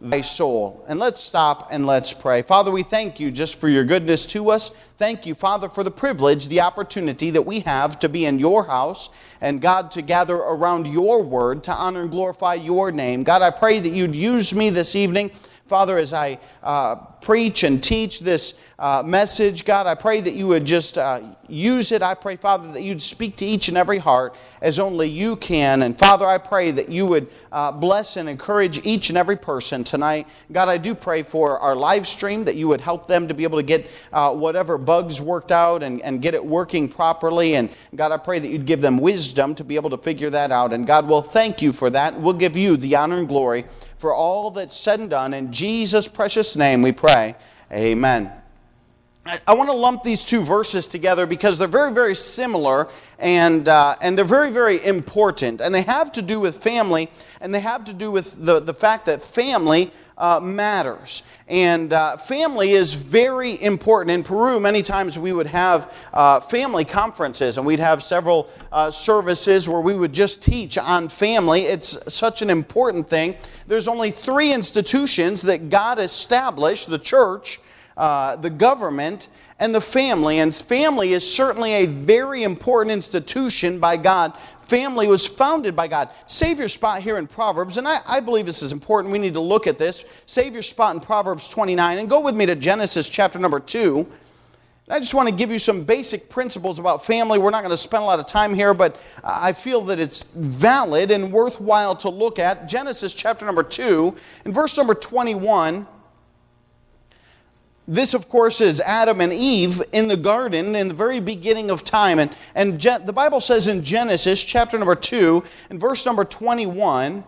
thy soul. And let's stop and let's pray. Father, we thank you just for your goodness to us. Thank you, Father, for the privilege, the opportunity that we have to be in your house and God to gather around your word to honor and glorify your name. God, I pray that you'd use me this evening. Father, as I uh, preach and teach this uh, message. God, I pray that you would just uh, use it. I pray, Father, that you'd speak to each and every heart as only you can. And Father, I pray that you would uh, bless and encourage each and every person tonight. God, I do pray for our live stream that you would help them to be able to get uh, whatever bugs worked out and, and get it working properly. And God, I pray that you'd give them wisdom to be able to figure that out. And God, we'll thank you for that. We'll give you the honor and glory for all that's said and done. In Jesus' precious name we pray. Amen. I want to lump these two verses together because they're very, very similar and, uh, and they're very, very important. And they have to do with family and they have to do with the, the fact that family uh, matters. And uh, family is very important. In Peru, many times we would have uh, family conferences and we'd have several uh, services where we would just teach on family. It's such an important thing. There's only three institutions that God established the church uh, the government, and the family. And family is certainly a very important institution by God. Family was founded by God. Save your spot here in Proverbs, and I, I believe this is important. We need to look at this. Save your spot in Proverbs 29, and go with me to Genesis chapter number 2. I just want to give you some basic principles about family. We're not going to spend a lot of time here, but I feel that it's valid and worthwhile to look at. Genesis chapter number 2, in verse number 21. This, of course, is Adam and Eve in the garden in the very beginning of time. And, and Je- the Bible says in Genesis chapter number 2, and verse number 21,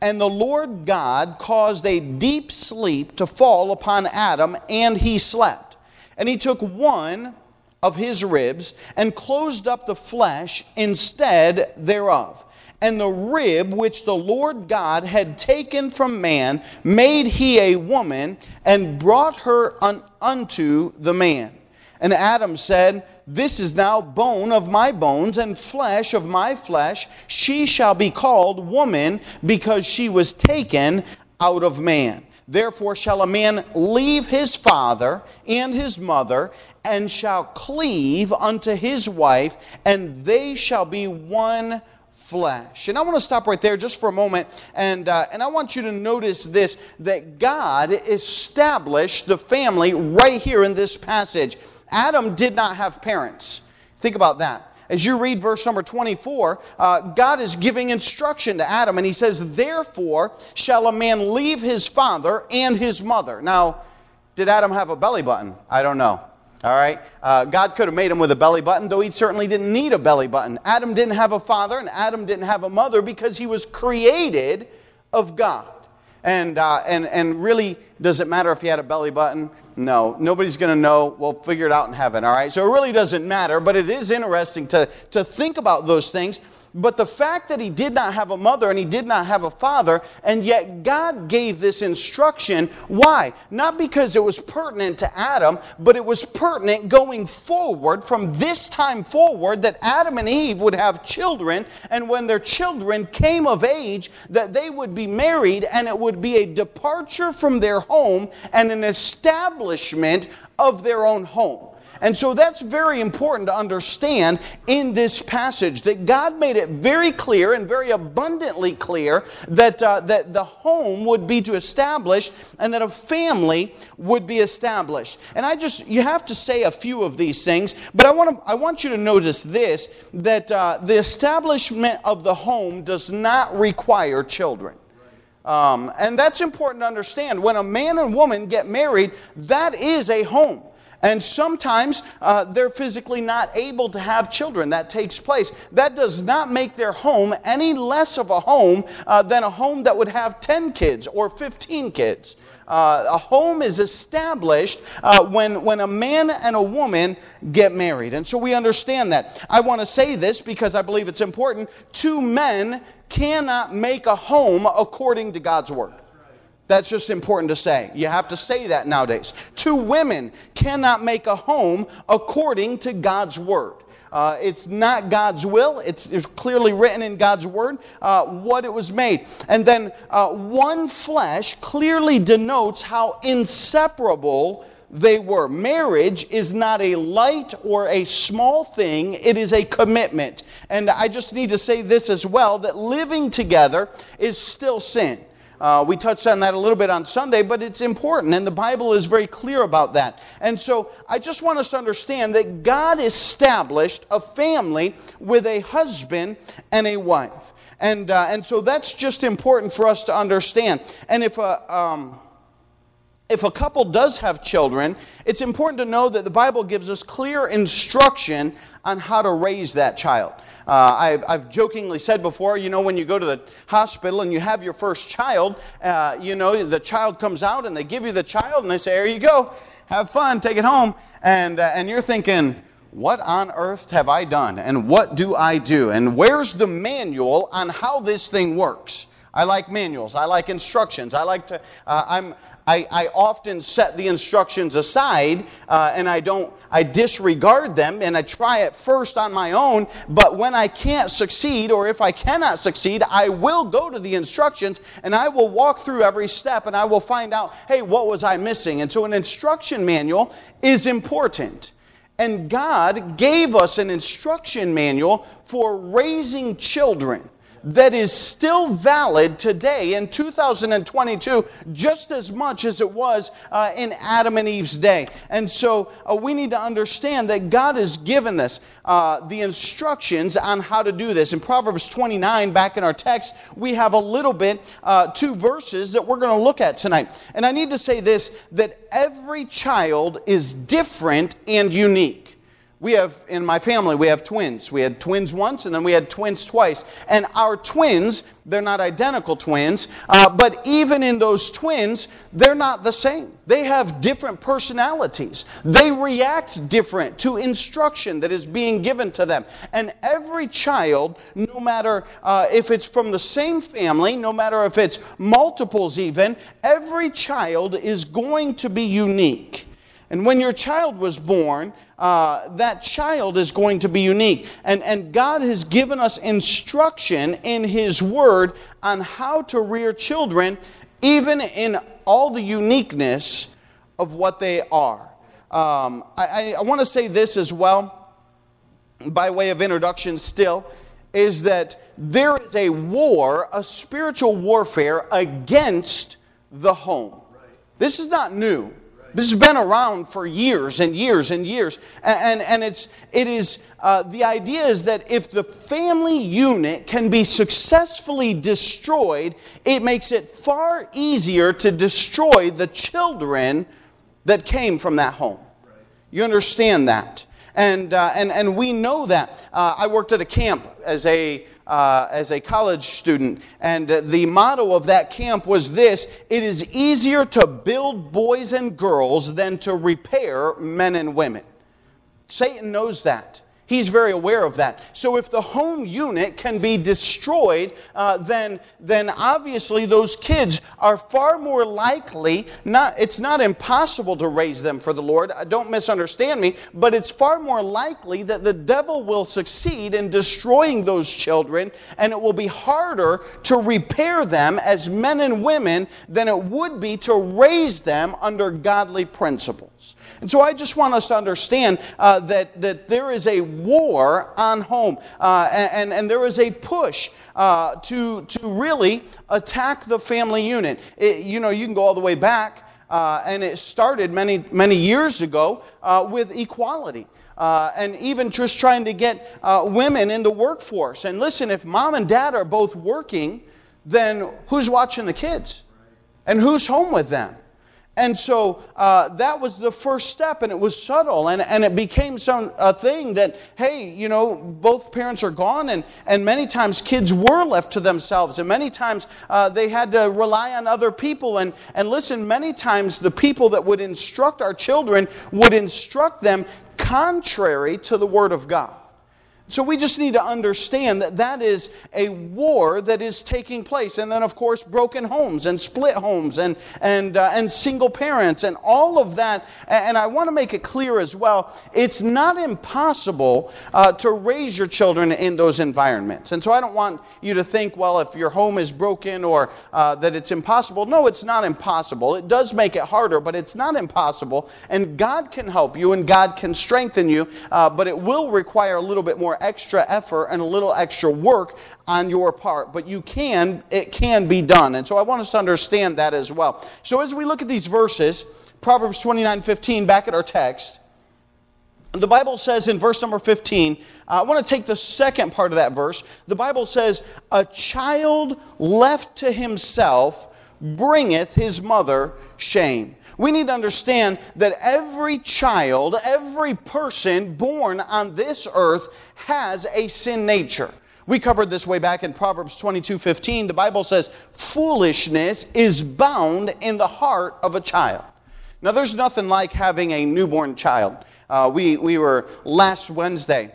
and the Lord God caused a deep sleep to fall upon Adam, and he slept. And he took one of his ribs and closed up the flesh instead thereof and the rib which the Lord God had taken from man made he a woman and brought her un- unto the man. And Adam said, This is now bone of my bones and flesh of my flesh. She shall be called woman because she was taken out of man. Therefore shall a man leave his father and his mother and shall cleave unto his wife, and they shall be one flesh. And I want to stop right there just for a moment, and, uh, and I want you to notice this that God established the family right here in this passage. Adam did not have parents. Think about that. As you read verse number 24, uh, God is giving instruction to Adam, and he says, Therefore shall a man leave his father and his mother. Now, did Adam have a belly button? I don't know. All right? Uh, God could have made him with a belly button, though he certainly didn't need a belly button. Adam didn't have a father, and Adam didn't have a mother because he was created of God. And, uh, and, and really, does it matter if he had a belly button? No. Nobody's going to know. We'll figure it out in heaven, all right? So it really doesn't matter, but it is interesting to, to think about those things but the fact that he did not have a mother and he did not have a father, and yet God gave this instruction, why? Not because it was pertinent to Adam, but it was pertinent going forward from this time forward that Adam and Eve would have children, and when their children came of age, that they would be married, and it would be a departure from their home and an establishment of their own home. And so that's very important to understand in this passage that God made it very clear and very abundantly clear that, uh, that the home would be to establish and that a family would be established. And I just, you have to say a few of these things, but I want, to, I want you to notice this that uh, the establishment of the home does not require children. Um, and that's important to understand. When a man and woman get married, that is a home. And sometimes uh, they're physically not able to have children. That takes place. That does not make their home any less of a home uh, than a home that would have 10 kids or 15 kids. Uh, a home is established uh, when, when a man and a woman get married. And so we understand that. I want to say this because I believe it's important. Two men cannot make a home according to God's word. That's just important to say. You have to say that nowadays. Two women cannot make a home according to God's word. Uh, it's not God's will. It's, it's, clearly written in God's word uh, what it was made. And then uh, one flesh clearly denotes how inseparable they were. Marriage is not a light or a small thing, it is a commitment. And I just need to say this as well that living together is still sin. Uh, we touched on that a little bit on Sunday, but it's important, and the Bible is very clear about that. And so I just want us to understand that God established a family with a husband and a wife. And, uh, and so that's just important for us to understand. And if a, um, if a couple does have children, it's important to know that the Bible gives us clear instruction on how to raise that child. Uh, I've, I've, jokingly said before, you know, when you go to the hospital and you have your first child, uh, you know, the child comes out and they give you the child and they say, Here you go, have fun, take it home. And, uh, and you're thinking, what on earth have I done? And what do I do? And where's the manual on how this thing works? I like manuals. I like instructions. I like to, uh, I'm, I, I often set the instructions aside uh, and I don't, I disregard them and I try it first on my own. But when I can't succeed or if I cannot succeed, I will go to the instructions and I will walk through every step and I will find out, hey, what was I missing? And so an instruction manual is important. And God gave us an instruction manual for raising children that is still valid today in 2022 just as much as it was uh, in Adam and Eve's day. And so uh, we need to understand that God has given us uh, the instructions on how to do this. In Proverbs 29, back in our text, we have a little bit, uh, two verses that we're going to look at tonight. And I need to say this that every child is different and unique we have in my family we have twins. We had twins once and then we had twins twice. And our twins they're not identical twins uh, but even in those twins they're not the same. They have different personalities. They react different to instruction that is being given to them. And every child no matter uh, if it's from the same family no matter if it's multiples even every child is going to be unique. And when your child was born, uh, that child is going to be unique. And, and God has given us instruction in His Word on how to rear children, even in all the uniqueness of what they are. Um, I, I, I want to say this as well, by way of introduction, still, is that there is a war, a spiritual warfare against the home. This is not new. This has been around for years and years and years. And, and, and it's, it is, uh, the idea is that if the family unit can be successfully destroyed, it makes it far easier to destroy the children that came from that home. You understand that? And, uh, and, and we know that. Uh, I worked at a camp as a uh, as a college student. And uh, the motto of that camp was this It is easier to build boys and girls than to repair men and women. Satan knows that. He's very aware of that. So if the home unit can be destroyed, uh, then, then obviously those kids are far more likely, not, it's not impossible to raise them for the Lord, uh, don't misunderstand me, but it's far more likely that the devil will succeed in destroying those children and it will be harder to repair them as men and women than it would be to raise them under godly principles. And so I just want us to understand uh, that, that there is a war on home, uh, and, and there is a push uh, to, to really attack the family unit. It, you know, you can go all the way back, uh, and it started many, many years ago uh, with equality. Uh, and even just trying to get uh, women in the workforce. And listen, if mom and dad are both working, then who's watching the kids? And who's home with them? And so uh, that was the first step, and it was subtle, and, and it became some a thing that, hey, you know, both parents are gone, and, and many times kids were left to themselves, and many times uh, they had to rely on other people. And, and listen, many times the people that would instruct our children would instruct them contrary to the Word of God. So we just need to understand that that is a war that is taking place. And then, of course, broken homes and split homes and, and, uh, and single parents and all of that. And I want to make it clear as well it's not impossible uh, to raise your children in those environments. And so I don't want you to think, well, if your home is broken or uh, that it's impossible. No, it's not impossible. It does make it harder, but it's not impossible. And God can help you and God can strengthen you, uh, but it will require a little bit more extra effort and a little extra work on your part, but you can, it can be done. And so I want us to understand that as well. So as we look at these verses, Proverbs 29 15, back at our text, the Bible says in verse number 15, uh, I want to take the second part of that verse. The Bible says, A child left to himself bringeth his mother shame. We need to understand that every child, every person born on this earth has a sin nature. We covered this way back in Proverbs 22 15. The Bible says, Foolishness is bound in the heart of a child. Now, there's nothing like having a newborn child. Uh, we, we were last Wednesday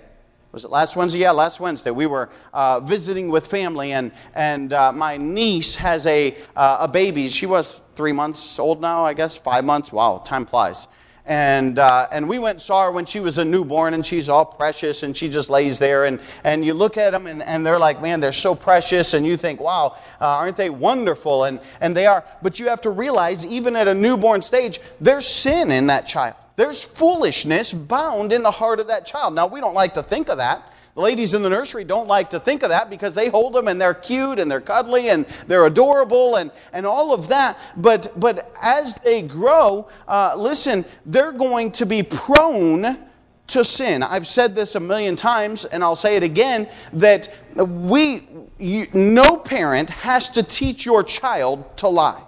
was it last Wednesday? Yeah, last Wednesday. We were uh, visiting with family, and, and uh, my niece has a, uh, a baby. She was three months old now, I guess, five months. Wow, time flies. And, uh, and we went and saw her when she was a newborn, and she's all precious, and she just lays there. And, and you look at them, and, and they're like, man, they're so precious. And you think, wow, uh, aren't they wonderful? And, and they are. But you have to realize, even at a newborn stage, there's sin in that child. There's foolishness bound in the heart of that child. Now, we don't like to think of that. The ladies in the nursery don't like to think of that because they hold them and they're cute and they're cuddly and they're adorable and, and all of that. But, but as they grow, uh, listen, they're going to be prone to sin. I've said this a million times and I'll say it again that we, you, no parent has to teach your child to lie.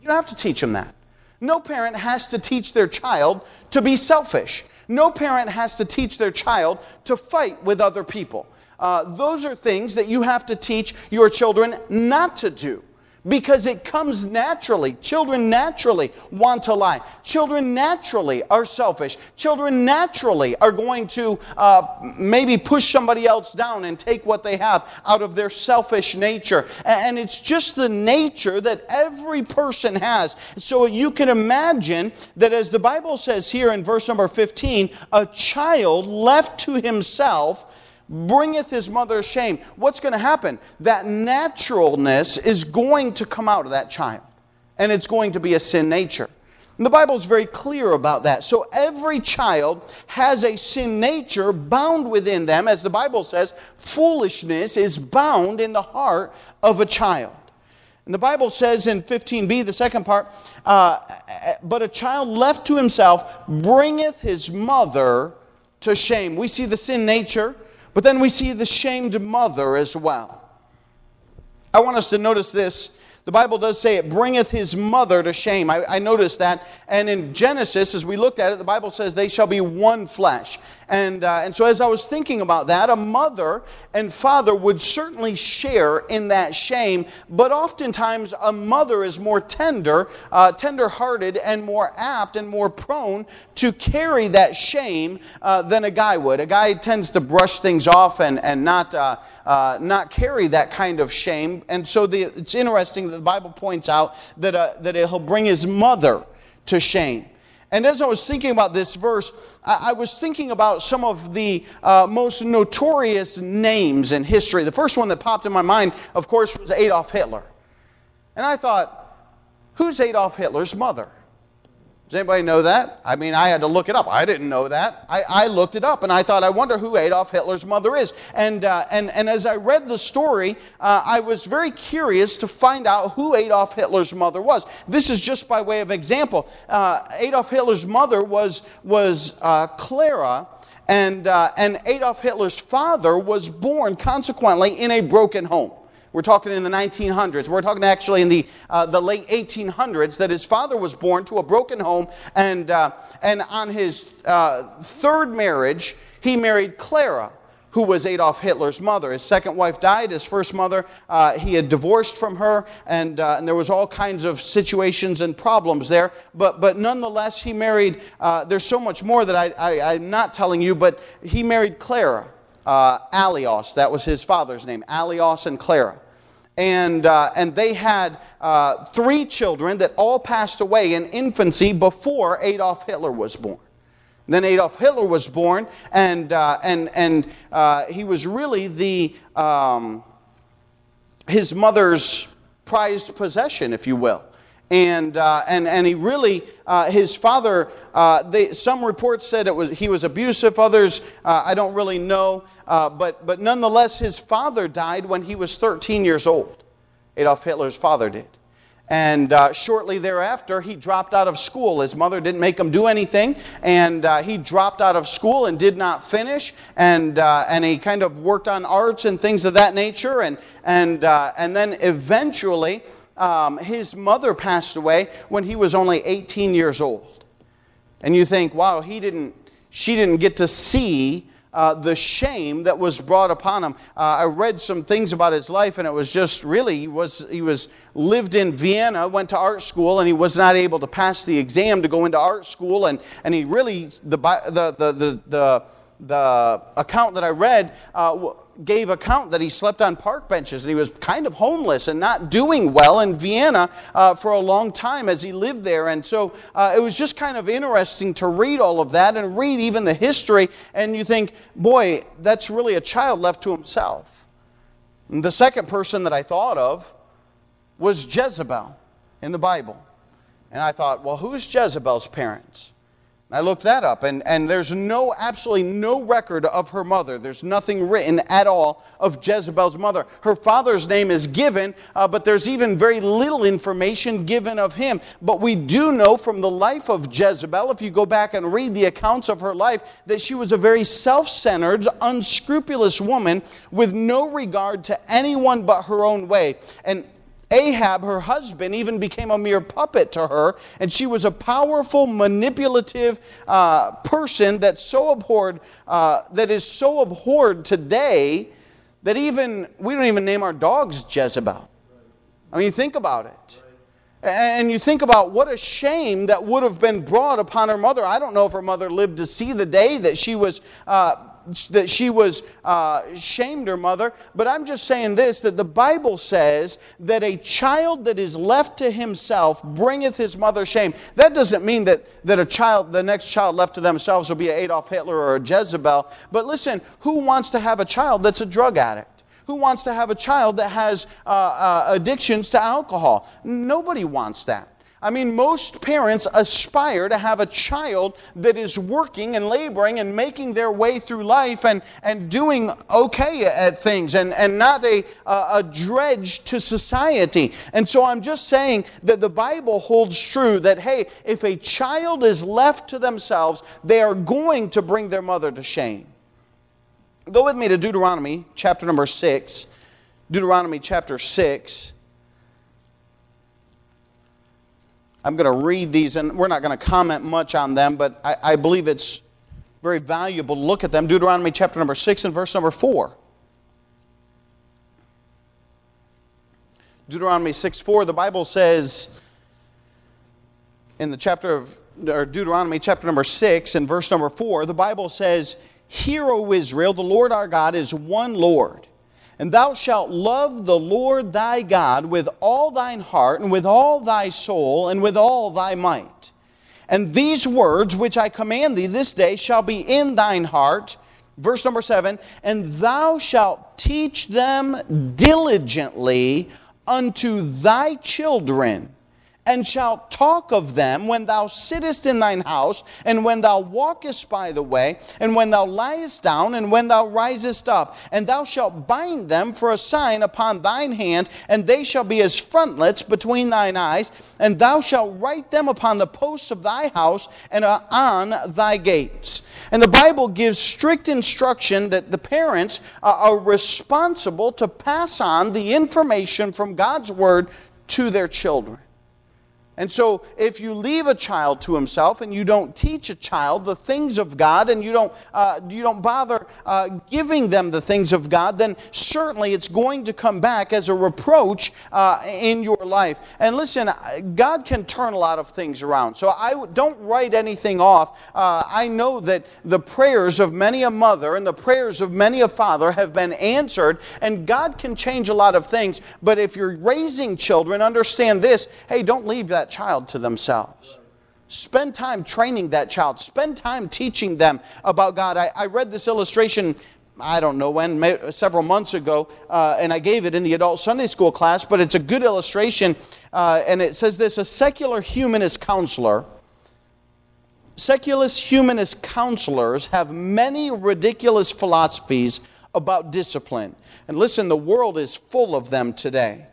You don't have to teach them that. No parent has to teach their child to be selfish. No parent has to teach their child to fight with other people. Uh, those are things that you have to teach your children not to do because it comes naturally. Children naturally want to lie. Children naturally are selfish. Children naturally are going to uh, maybe push somebody else down and take what they have out of their selfish nature. And it's just the nature that every person has. So you can imagine that as the Bible says here in verse number 15, a child left to himself bringeth his mother shame. What's going to happen? That naturalness is going to come out of that child, and it's going to be a sin nature. And the Bible is very clear about that. So every child has a sin nature bound within them. As the Bible says, foolishness is bound in the heart of a child. And the Bible says in 15b, the second part, uh, but a child left to himself bringeth his mother to shame. We see the sin nature but then we see the shamed mother as well. I want us to notice this. The Bible does say it bringeth his mother to shame. I, I noticed that. And in Genesis, as we looked at it, the Bible says they shall be one flesh. And, uh, and so, as I was thinking about that, a mother and father would certainly share in that shame, but oftentimes a mother is more tender, uh, tender hearted, and more apt and more prone to carry that shame uh, than a guy would. A guy tends to brush things off and, and not, uh, uh, not carry that kind of shame. And so, the, it's interesting that the Bible points out that, uh, that he'll bring his mother to shame. And as I was thinking about this verse, I, was thinking about some of the uh, most notorious names in history. The first one that popped in my mind, of course, was Adolf Hitler. And I thought, who's Adolf Hitler's mother? Does anybody know that? I mean, I had to look it up. I didn't know that. I, I looked it up and I thought, I wonder who Adolf Hitler's mother is. And, uh, and, and as I read the story, uh, I was very curious to find out who Adolf Hitler's mother was. This is just by way of example. Uh, Adolf Hitler's mother was, was uh, Clara, and, uh, and Adolf Hitler's father was born, consequently, in a broken home. We're talking in the 1900s. We're talking actually in the, uh, the late 1800s that his father was born to a broken home. And, uh, and on his uh, third marriage, he married Clara, who was Adolf Hitler's mother. His second wife died. His first mother, uh, he had divorced from her, and, uh, and there was all kinds of situations and problems there. But, but nonetheless, he married, uh, there's so much more that I, I, I'm not telling you, but he married Clara. uh, Alois. That was his father's name, Alios and Clara. And, uh, and they had uh, three children that all passed away in infancy before Adolf Hitler was born. Then Adolf Hitler was born, and, uh, and, and uh, he was really the, um, his mother's prized possession, if you will. And, uh, and, and he really, uh, his father, uh, they, some reports said it was, he was abusive, others, uh, I don't really know. but, but nonetheless, his father died when he was 13 years old. Adolf Hitler's father did. And uh, shortly thereafter, he dropped out of school. His mother didn't make him do anything, and uh, he dropped out of school and did not finish. And, uh, and he kind of worked on arts and things of that nature. And, and, uh, and then eventually, um, his mother passed away when he was only 18 years old. And you think, wow, he didn't, she didn't get to see uh, the shame that was brought upon him. Uh, I read some things about his life, and it was just really he was he was lived in Vienna, went to art school, and he was not able to pass the exam to go into art school, and and he really the the the the, the, the account that I read. Uh, gave account that he slept on park benches and he was kind of homeless and not doing well in Vienna uh, for a long time as he lived there. And so uh, it was just kind of interesting to read all of that and read even the history. And you think, boy, that's really a child left to himself. And the second person that I thought of was Jezebel in the Bible. And I thought, well, who's Jezebel's parents? I looked that up, and, and there's no, absolutely no record of her mother. There's nothing written at all of Jezebel's mother. Her father's name is given, uh, but there's even very little information given of him. But we do know from the life of Jezebel, if you go back and read the accounts of her life, that she was a very self centered, unscrupulous woman with no regard to anyone but her own way. And Ahab, her husband, even became a mere puppet to her, and she was a powerful, manipulative uh, person that so abhorred, uh, that is so abhorred today that even we don't even name our dogs Jezebel. I mean, think about it. And you think about what a shame that would have been brought upon her mother. I don't know if her mother lived to see the day that she was uh, that she was uh, shamed her mother, but I'm just saying this that the Bible says that a child that is left to himself bringeth his mother shame. That doesn't mean that, that a child, the next child left to themselves will be an Adolf Hitler or a Jezebel. But listen, who wants to have a child that's a drug addict? Who wants to have a child that has uh, uh, addictions to alcohol? Nobody wants that. I mean, most parents aspire to have a child that is working and laboring and making their way through life and, and doing okay at things and, and not a, a dredge to society. And so I'm just saying that the Bible holds true that, hey, if a child is left to themselves, they are going to bring their mother to shame. Go with me to Deuteronomy chapter number 6. Deuteronomy chapter 6. I'm going to read these, and we're not going to comment much on them, but I, I believe it's very valuable to look at them. Deuteronomy chapter number 6 and verse number 4. Deuteronomy 6 4, the Bible says in the chapter of or Deuteronomy chapter number 6 and verse number 4, the Bible says, Hear, O Israel, the Lord our God is one Lord. And thou shalt love the Lord thy God with all thine heart, and with all thy soul, and with all thy might. And these words which I command thee this day shall be in thine heart. Verse number seven, and thou shalt teach them diligently unto thy children and shalt talk of them when thou sittest in thine house, and when thou walkest by the way, and when thou liest down, and when thou risest up. And thou shalt bind them for a sign upon thine hand, and they shall be as frontlets between thine eyes, and thou shalt write them upon the posts of thy house and on thy gates. And the Bible gives strict instruction that the parents are responsible to pass on the information from God's word to their children. And so, if you leave a child to himself and you don't teach a child the things of God and you don't, uh, you don't bother uh, giving them the things of God, then certainly it's going to come back as a reproach uh, in your life. And listen, God can turn a lot of things around. So, I don't write anything off. Uh, I know that the prayers of many a mother and the prayers of many a father have been answered, and God can change a lot of things. But if you're raising children, understand this hey, don't leave that child to themselves. Spend time training that child. Spend time teaching them about God. I, I read this illustration, I don't know when, several months ago, uh, and I gave it in the adult Sunday school class, but it's a good illustration. Uh, and it says this A secular humanist counselor, secular humanist counselors have many ridiculous philosophies about discipline. And listen, the world is full of them today.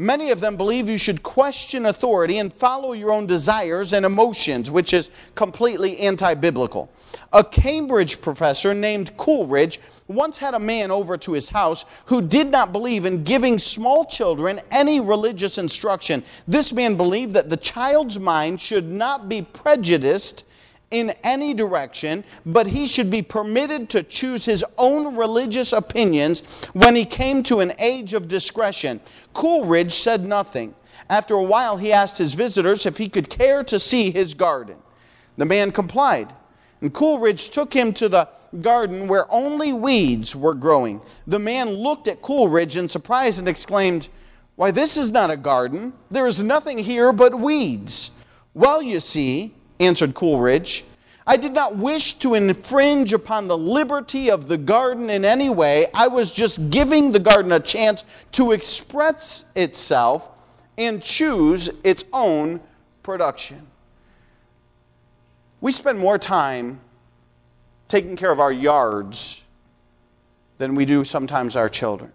Many of them believe you should question authority and follow your own desires and emotions, which is completely anti biblical. A Cambridge professor named Coleridge once had a man over to his house who did not believe in giving small children any religious instruction. This man believed that the child's mind should not be prejudiced in any direction, but he should be permitted to choose his own religious opinions when he came to an age of discretion. Coleridge said nothing. After a while, he asked his visitors if he could care to see his garden. The man complied, and Coleridge took him to the garden where only weeds were growing. The man looked at Coleridge in surprise and exclaimed, Why, this is not a garden. There is nothing here but weeds. Well, you see, answered Coleridge. I did not wish to infringe upon the liberty of the garden in any way. I was just giving the garden a chance to express itself and choose its own production. We spend more time taking care of our yards than we do sometimes our children.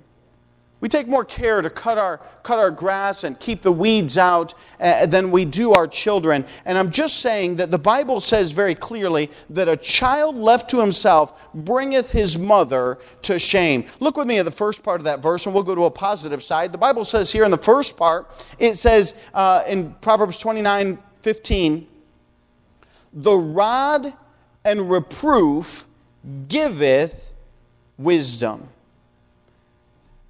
We take more care to cut our, cut our grass and keep the weeds out uh, than we do our children. And I'm just saying that the Bible says very clearly that a child left to himself bringeth his mother to shame. Look with me at the first part of that verse, and we'll go to a positive side. The Bible says here in the first part, it says uh, in Proverbs 29 15, the rod and reproof giveth wisdom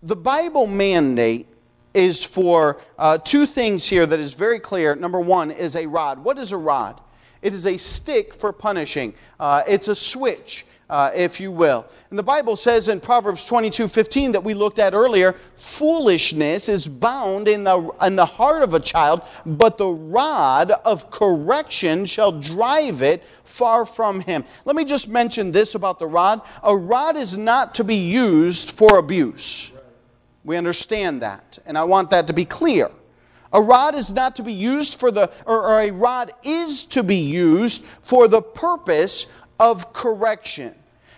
the Bible mandate is for uh, two things here that is very clear. Number one is a rod. What is a rod? It is a stick for punishing, uh, it's a switch. Uh, if you will. And the Bible says in Proverbs 22 15 that we looked at earlier, foolishness is bound in the, in the heart of a child, but the rod of correction shall drive it far from him. Let me just mention this about the rod a rod is not to be used for abuse. We understand that, and I want that to be clear. A rod is not to be used for the, or, or a rod is to be used for the purpose of correction.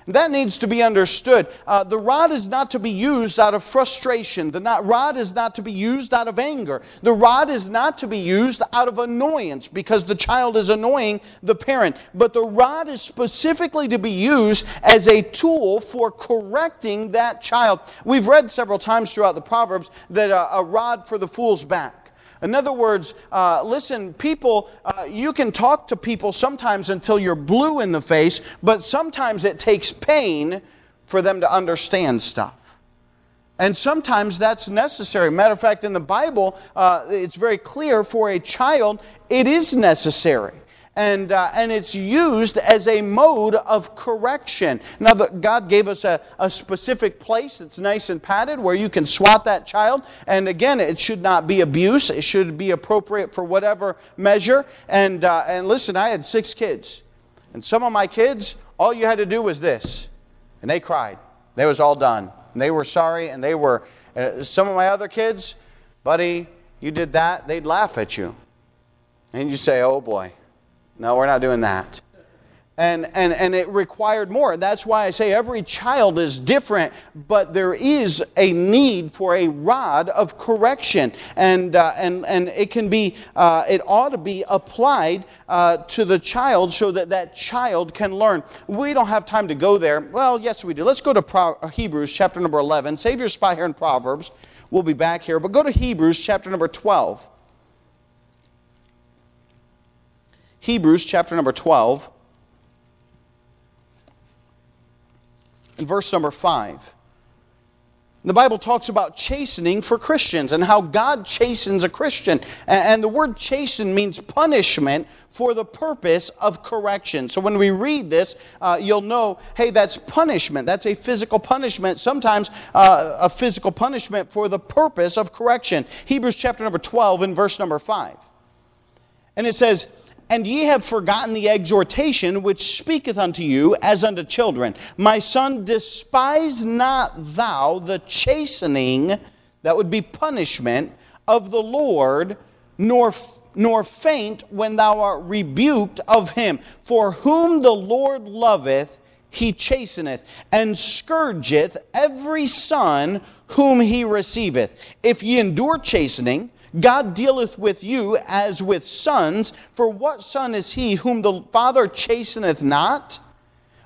That needs to be understood. Uh, the rod is not to be used out of frustration. The not, rod is not to be used out of anger. The rod is not to be used out of annoyance because the child is annoying the parent. But the rod is specifically to be used as a tool for correcting that child. We've read several times throughout the Proverbs that uh, a rod for the fool's back. In other words, uh, listen, people, uh, you can talk to people sometimes until you're blue in the face, but sometimes it takes pain for them to understand stuff. And sometimes that's necessary. Matter of fact, in the Bible, uh, it's very clear for a child, it is necessary and, uh, and it's used as a mode of correction. Now, the, God gave us a, a specific place that's nice and padded where you can swat that child. And again, it should not be abuse, it should be appropriate for whatever measure. And, uh, and listen, I had six kids. And some of my kids, all you had to do was this. And they cried. They was all done. And they were sorry, and they were. Uh, some of my other kids, buddy, you did that, they'd laugh at you. And you say, oh boy. No, we're not doing that. And, and, and it required more. That's why I say every child is different, but there is a need for a rod of correction. And, uh, and, and it can be, uh, it ought to be applied uh, to the child so that that child can learn. We don't have time to go there. Well, yes, we do. Let's go to Pro- Hebrews chapter number 11. Save your spot here in Proverbs. We'll be back here. But go to Hebrews chapter number 12. Hebrews chapter number 12 and verse number 5. The Bible talks about chastening for Christians and how God chastens a Christian. And the word chasten means punishment for the purpose of correction. So when we read this, uh, you'll know hey, that's punishment. That's a physical punishment, sometimes uh, a physical punishment for the purpose of correction. Hebrews chapter number 12 and verse number 5. And it says, and ye have forgotten the exhortation which speaketh unto you as unto children. My son, despise not thou the chastening, that would be punishment, of the Lord, nor, nor faint when thou art rebuked of him. For whom the Lord loveth, he chasteneth, and scourgeth every son whom he receiveth. If ye endure chastening, God dealeth with you as with sons. For what son is he whom the Father chasteneth not?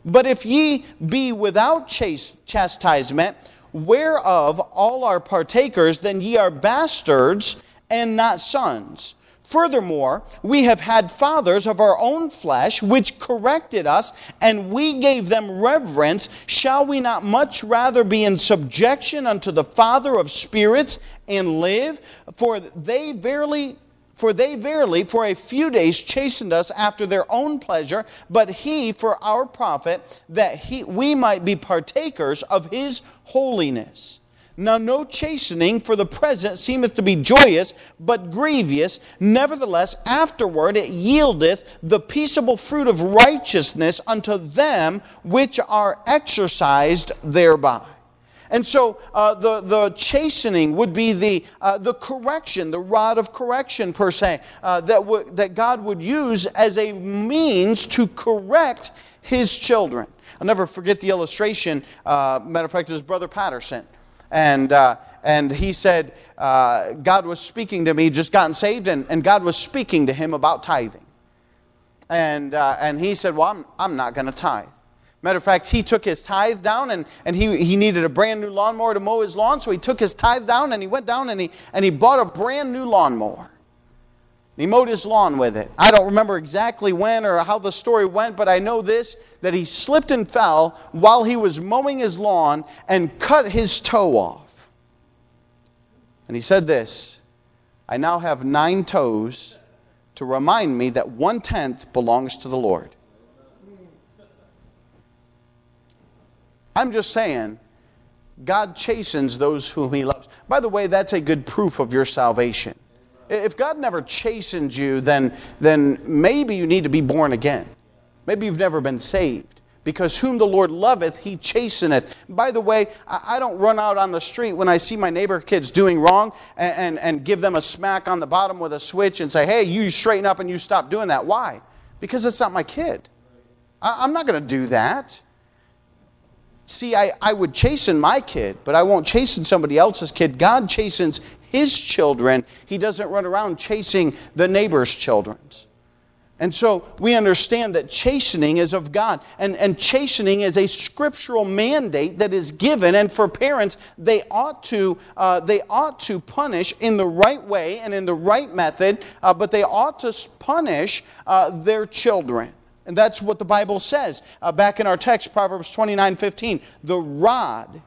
But if ye be without chastisement, whereof all are partakers, then ye are bastards and not sons. Furthermore, we have had fathers of our own flesh which corrected us, and we gave them reverence. Shall we not much rather be in subjection unto the Father of spirits and live? For they verily for they verily for a few days chastened us after their own pleasure, but he for our profit, that he, we might be partakers of his holiness. Now, no chastening for the present seemeth to be joyous, but grievous. Nevertheless, afterward it yieldeth the peaceable fruit of righteousness unto them which are exercised thereby. And so uh, the, the chastening would be the, uh, the correction, the rod of correction, per se, uh, that, w- that God would use as a means to correct his children. I'll never forget the illustration. Uh, matter of fact, it was Brother Patterson. And, uh, and he said, uh, God was speaking to me, just gotten saved, and, and God was speaking to him about tithing. And, and he said, Well, I'm, I'm not going to tithe. Matter of fact, he took his tithe down and, and he, he needed a brand new lawnmower to mow his lawn, so he took his tithe down and he went down and he, and he bought a brand new lawnmower. He mowed his lawn with it. I don't remember exactly when or how the story went, but I know this that he slipped and fell while he was mowing his lawn and cut his toe off. And he said this I now have nine toes to remind me that one tenth belongs to the Lord. I'm just saying, God chastens those whom He loves. By the way, that's a good proof of your salvation. If God never chastened you, then, then maybe you need to be born again. Maybe you've never been saved. Because whom the Lord loveth, he chasteneth. By the way, I don't run out on the street when I see my neighbor kids doing wrong and, and, and give them a smack on the bottom with a switch and say, hey, you straighten up and you stop doing that. Why? Because it's not my kid. I, I'm not going to do that. See, I, I would chasten my kid, but I won't chasten somebody else's kid. God chastens his children. He doesn't run around chasing the neighbor's children's. And so we understand that chastening is of God. And, and chastening is a scriptural mandate that is given. And for parents, they ought to, uh, they ought to punish in the right way and in the right method, uh, but they ought to punish uh, their children. And that's what the Bible says. Uh, back in our text, Proverbs 29 15, the rod.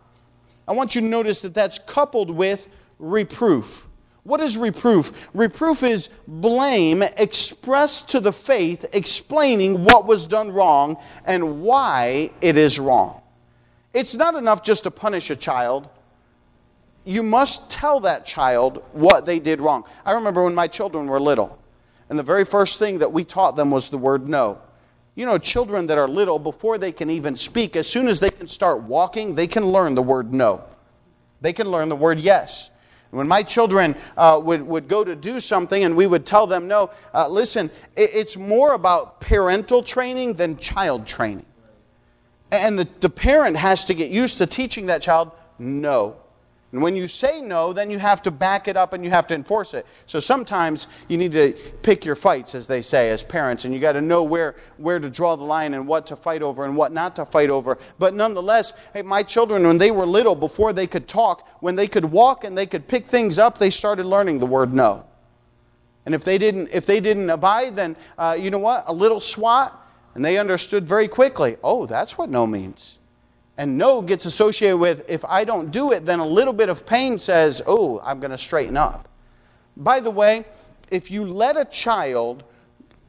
I want you to notice that that's coupled with reproof. What is reproof? Reproof is blame expressed to the faith, explaining what was done wrong and why it is wrong. It's not enough just to punish a child. You must tell that child what they did wrong. I remember when my children were little, and the very first thing that we taught them was the word no. You know, children that are little, before they can even speak, as soon as they can start walking, they can learn the word no. They can learn the word yes. When my children uh, would, would go to do something and we would tell them no, uh, listen, it, it's more about parental training than child training. And the, the parent has to get used to teaching that child no. And when you say no, then you have to back it up and you have to enforce it. So sometimes you need to pick your fights, as they say, as parents, and you got to know where, where to draw the line and what to fight over and what not to fight over. But nonetheless, hey, my children, when they were little, before they could talk, when they could walk and they could pick things up, they started learning the word no. And if they didn't, if they didn't abide, then uh, you know what? A little swat, and they understood very quickly. Oh, that's what no means. And no gets associated with if I don't do it, then a little bit of pain says, oh, I'm going to straighten up. By the way, if you let a child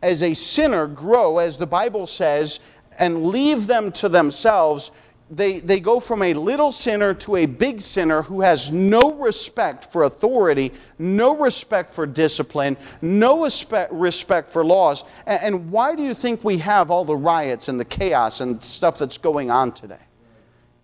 as a sinner grow, as the Bible says, and leave them to themselves, they, they go from a little sinner to a big sinner who has no respect for authority, no respect for discipline, no respect, respect for laws. And, and why do you think we have all the riots and the chaos and stuff that's going on today?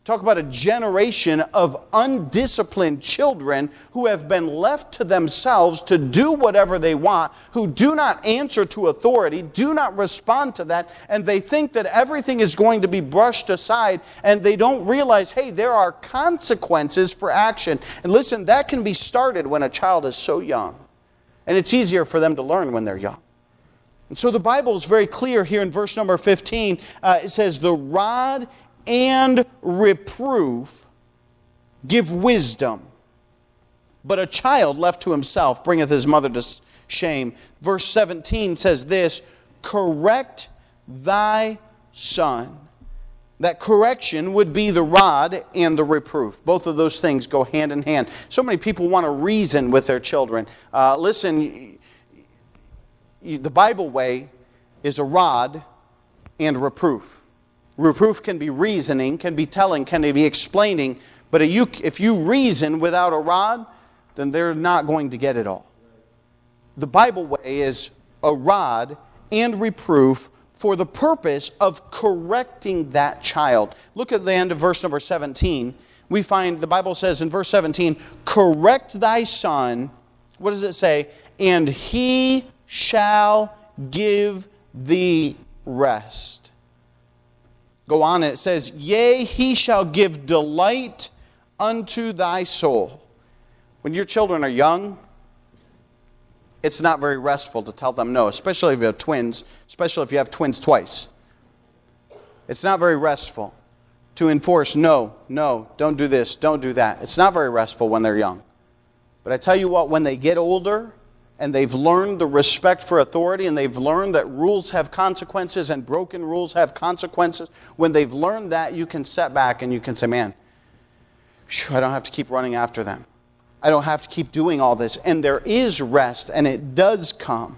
Talk about a generation of undisciplined children who have been left to themselves to do whatever they want, who do not answer to authority, do not respond to that, and they think that everything is going to be brushed aside, and they don't realize, hey, there are consequences for action. And listen, that can be started when a child is so young, and it's easier for them to learn when they're young. And so the Bible is very clear here in verse number 15. Uh, it says, The rod and reproof give wisdom. But a child left to himself bringeth his mother to shame. Verse 17 says this Correct thy son. That correction would be the rod and the reproof. Both of those things go hand in hand. So many people want to reason with their children. Uh, listen, the Bible way is a rod and reproof. Reproof can be reasoning, can be telling, can be explaining. But if you, reason without a rod, then they're not going to get it all. The Bible way is a rod and reproof for the purpose of correcting that child. Look at the end of verse number 17. We find the Bible says in verse 17, Correct thy son. What does it say? And he shall give thee rest. Go on, and it says, Yea, he shall give delight unto thy soul. When your children are young, it's not very restful to tell them no, especially if you have twins, especially if you have twins twice. It's not very restful to enforce no, no, don't do this, don't do that. It's not very restful when they're young. But I tell you what, when they get older, and they've learned the respect for authority and they've learned that rules have consequences and broken rules have consequences, when they've learned that, you can set back and you can say, man, I don't have to keep running after them. I don't have to keep doing all this. And there is rest and it does come.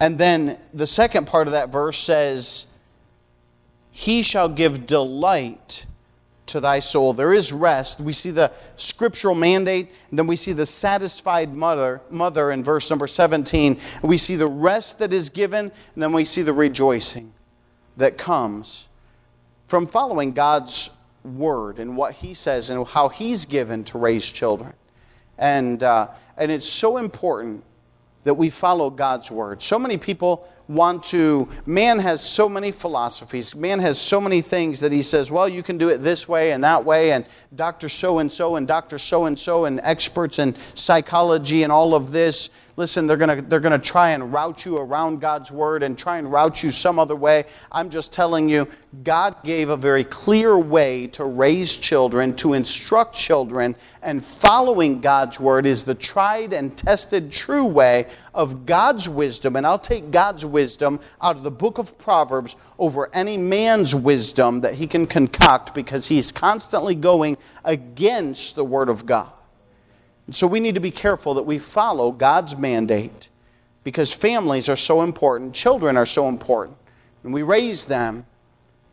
And then the second part of that verse says, He shall give delight to thy soul. There is rest. We see the scriptural mandate, and then we see the satisfied mother, mother in verse number 17. We see the rest that is given, and then we see the rejoicing that comes from following God's word and what he says and how he's given to raise children. And, uh, and it's so important that we follow God's word. So many people want to, man has so many philosophies, man has so many things that he says, well, you can do it this way and that way, and Dr. So and so and Dr. So and so and experts in psychology and all of this listen, they're going to they're going to try and route you around God's word and try and route you some other way. I'm just telling you, God gave a very clear way to raise children, to instruct children, and following God's word is the tried and tested true way of God's wisdom. And I'll take God's wisdom out of the book of Proverbs over any man's wisdom that he can concoct because he's constantly going against the word of God. And so we need to be careful that we follow God's mandate because families are so important, children are so important, and we raise them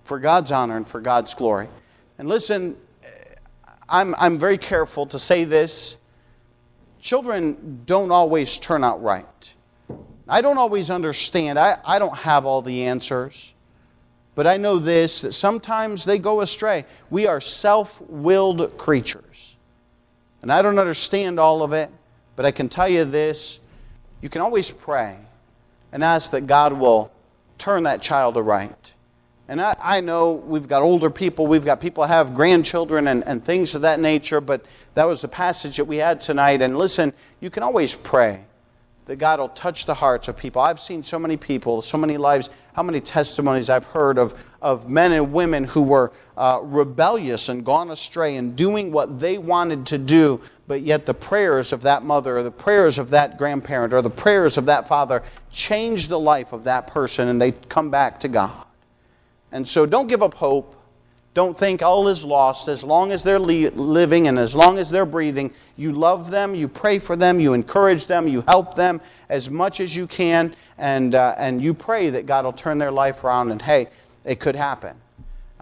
for God's honor and for God's glory. And listen, I'm, I'm very careful to say this. Children don't always turn out right. I don't always understand. I, I don't have all the answers. But I know this that sometimes they go astray. We are self willed creatures. And I don't understand all of it, but I can tell you this you can always pray and ask that God will turn that child aright. And I, I know we've got older people, we've got people have grandchildren and, and things of that nature, but that was the passage that we had tonight. And listen, you can always pray that God will touch the hearts of people. I've seen so many people, so many lives, how many testimonies I've heard of, of men and women who were uh, rebellious and gone astray and doing what they wanted to do, but yet the prayers of that mother or the prayers of that grandparent or the prayers of that father change the life of that person and they come back to God. And so don't give up hope. Don't think all is lost. As long as they're living and as long as they're breathing, you love them, you pray for them, you encourage them, you help them as much as you can, and, uh, and you pray that God will turn their life around. And hey, it could happen.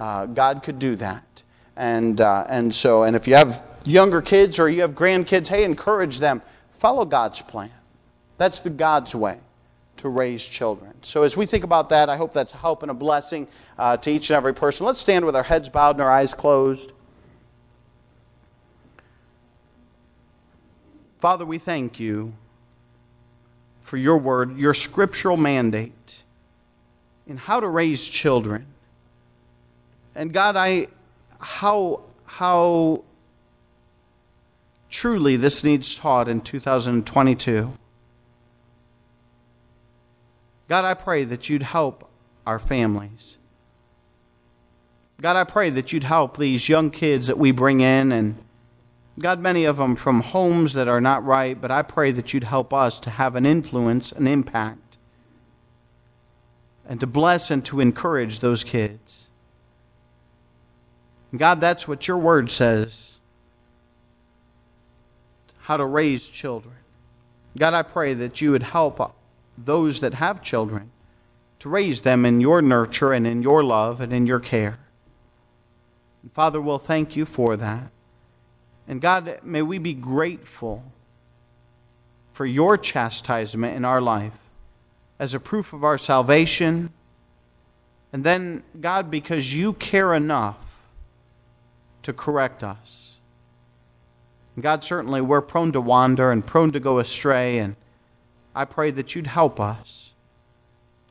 Uh, God could do that. And, uh, and so, and if you have younger kids or you have grandkids, hey, encourage them. Follow God's plan. That's the God's way to raise children. So as we think about that, I hope that's a help and a blessing uh, to each and every person. Let's stand with our heads bowed and our eyes closed. Father, we thank you for your word, your scriptural mandate in how to raise children. And God, I how how truly this needs taught in 2022. God, I pray that you'd help our families. God, I pray that you'd help these young kids that we bring in, and God, many of them from homes that are not right, but I pray that you'd help us to have an influence, an impact, and to bless and to encourage those kids. God, that's what your word says how to raise children. God, I pray that you would help those that have children to raise them in your nurture and in your love and in your care. And Father, we'll thank you for that. And God, may we be grateful for your chastisement in our life as a proof of our salvation. And then, God, because you care enough to correct us. And God, certainly we're prone to wander and prone to go astray. And I pray that you'd help us.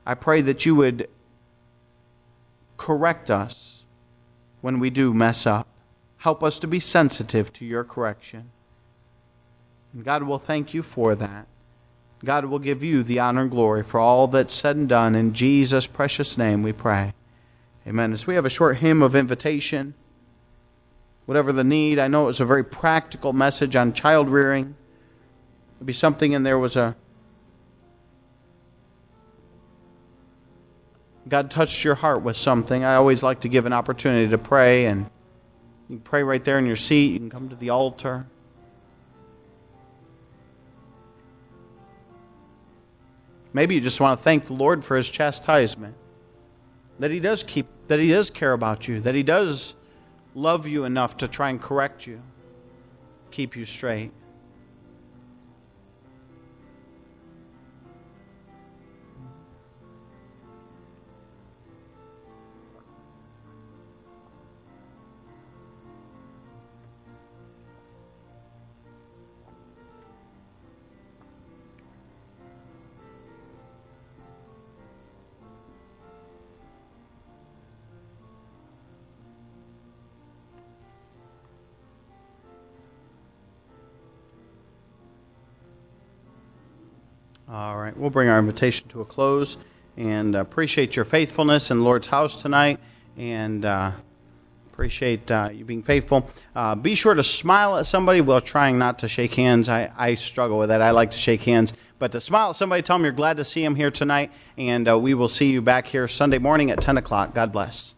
I pray that you would correct us when we do mess up. Help us to be sensitive to your correction. And God will thank you for that. God will give you the honor and glory for all that's said and done. In Jesus' precious name we pray. Amen. As we have a short hymn of invitation, whatever the need, I know it was a very practical message on child rearing. There'll be something in there was a God touched your heart with something, I always like to give an opportunity to pray. And you can pray right there in your seat. You can come to the altar. Maybe you just want to thank the Lord for his chastisement. That he does keep that he does care about you, that he does love you enough to try and correct you, keep you straight. We'll bring our invitation to a close and appreciate your faithfulness in Lord's house tonight and uh, appreciate uh, you being faithful. Uh, be sure to smile at somebody while trying not to shake hands. I, I struggle with that. I like to shake hands. But to smile at somebody, tell them you're glad to see them here tonight, and uh, we will see you back here Sunday morning at 10 o'clock. God bless.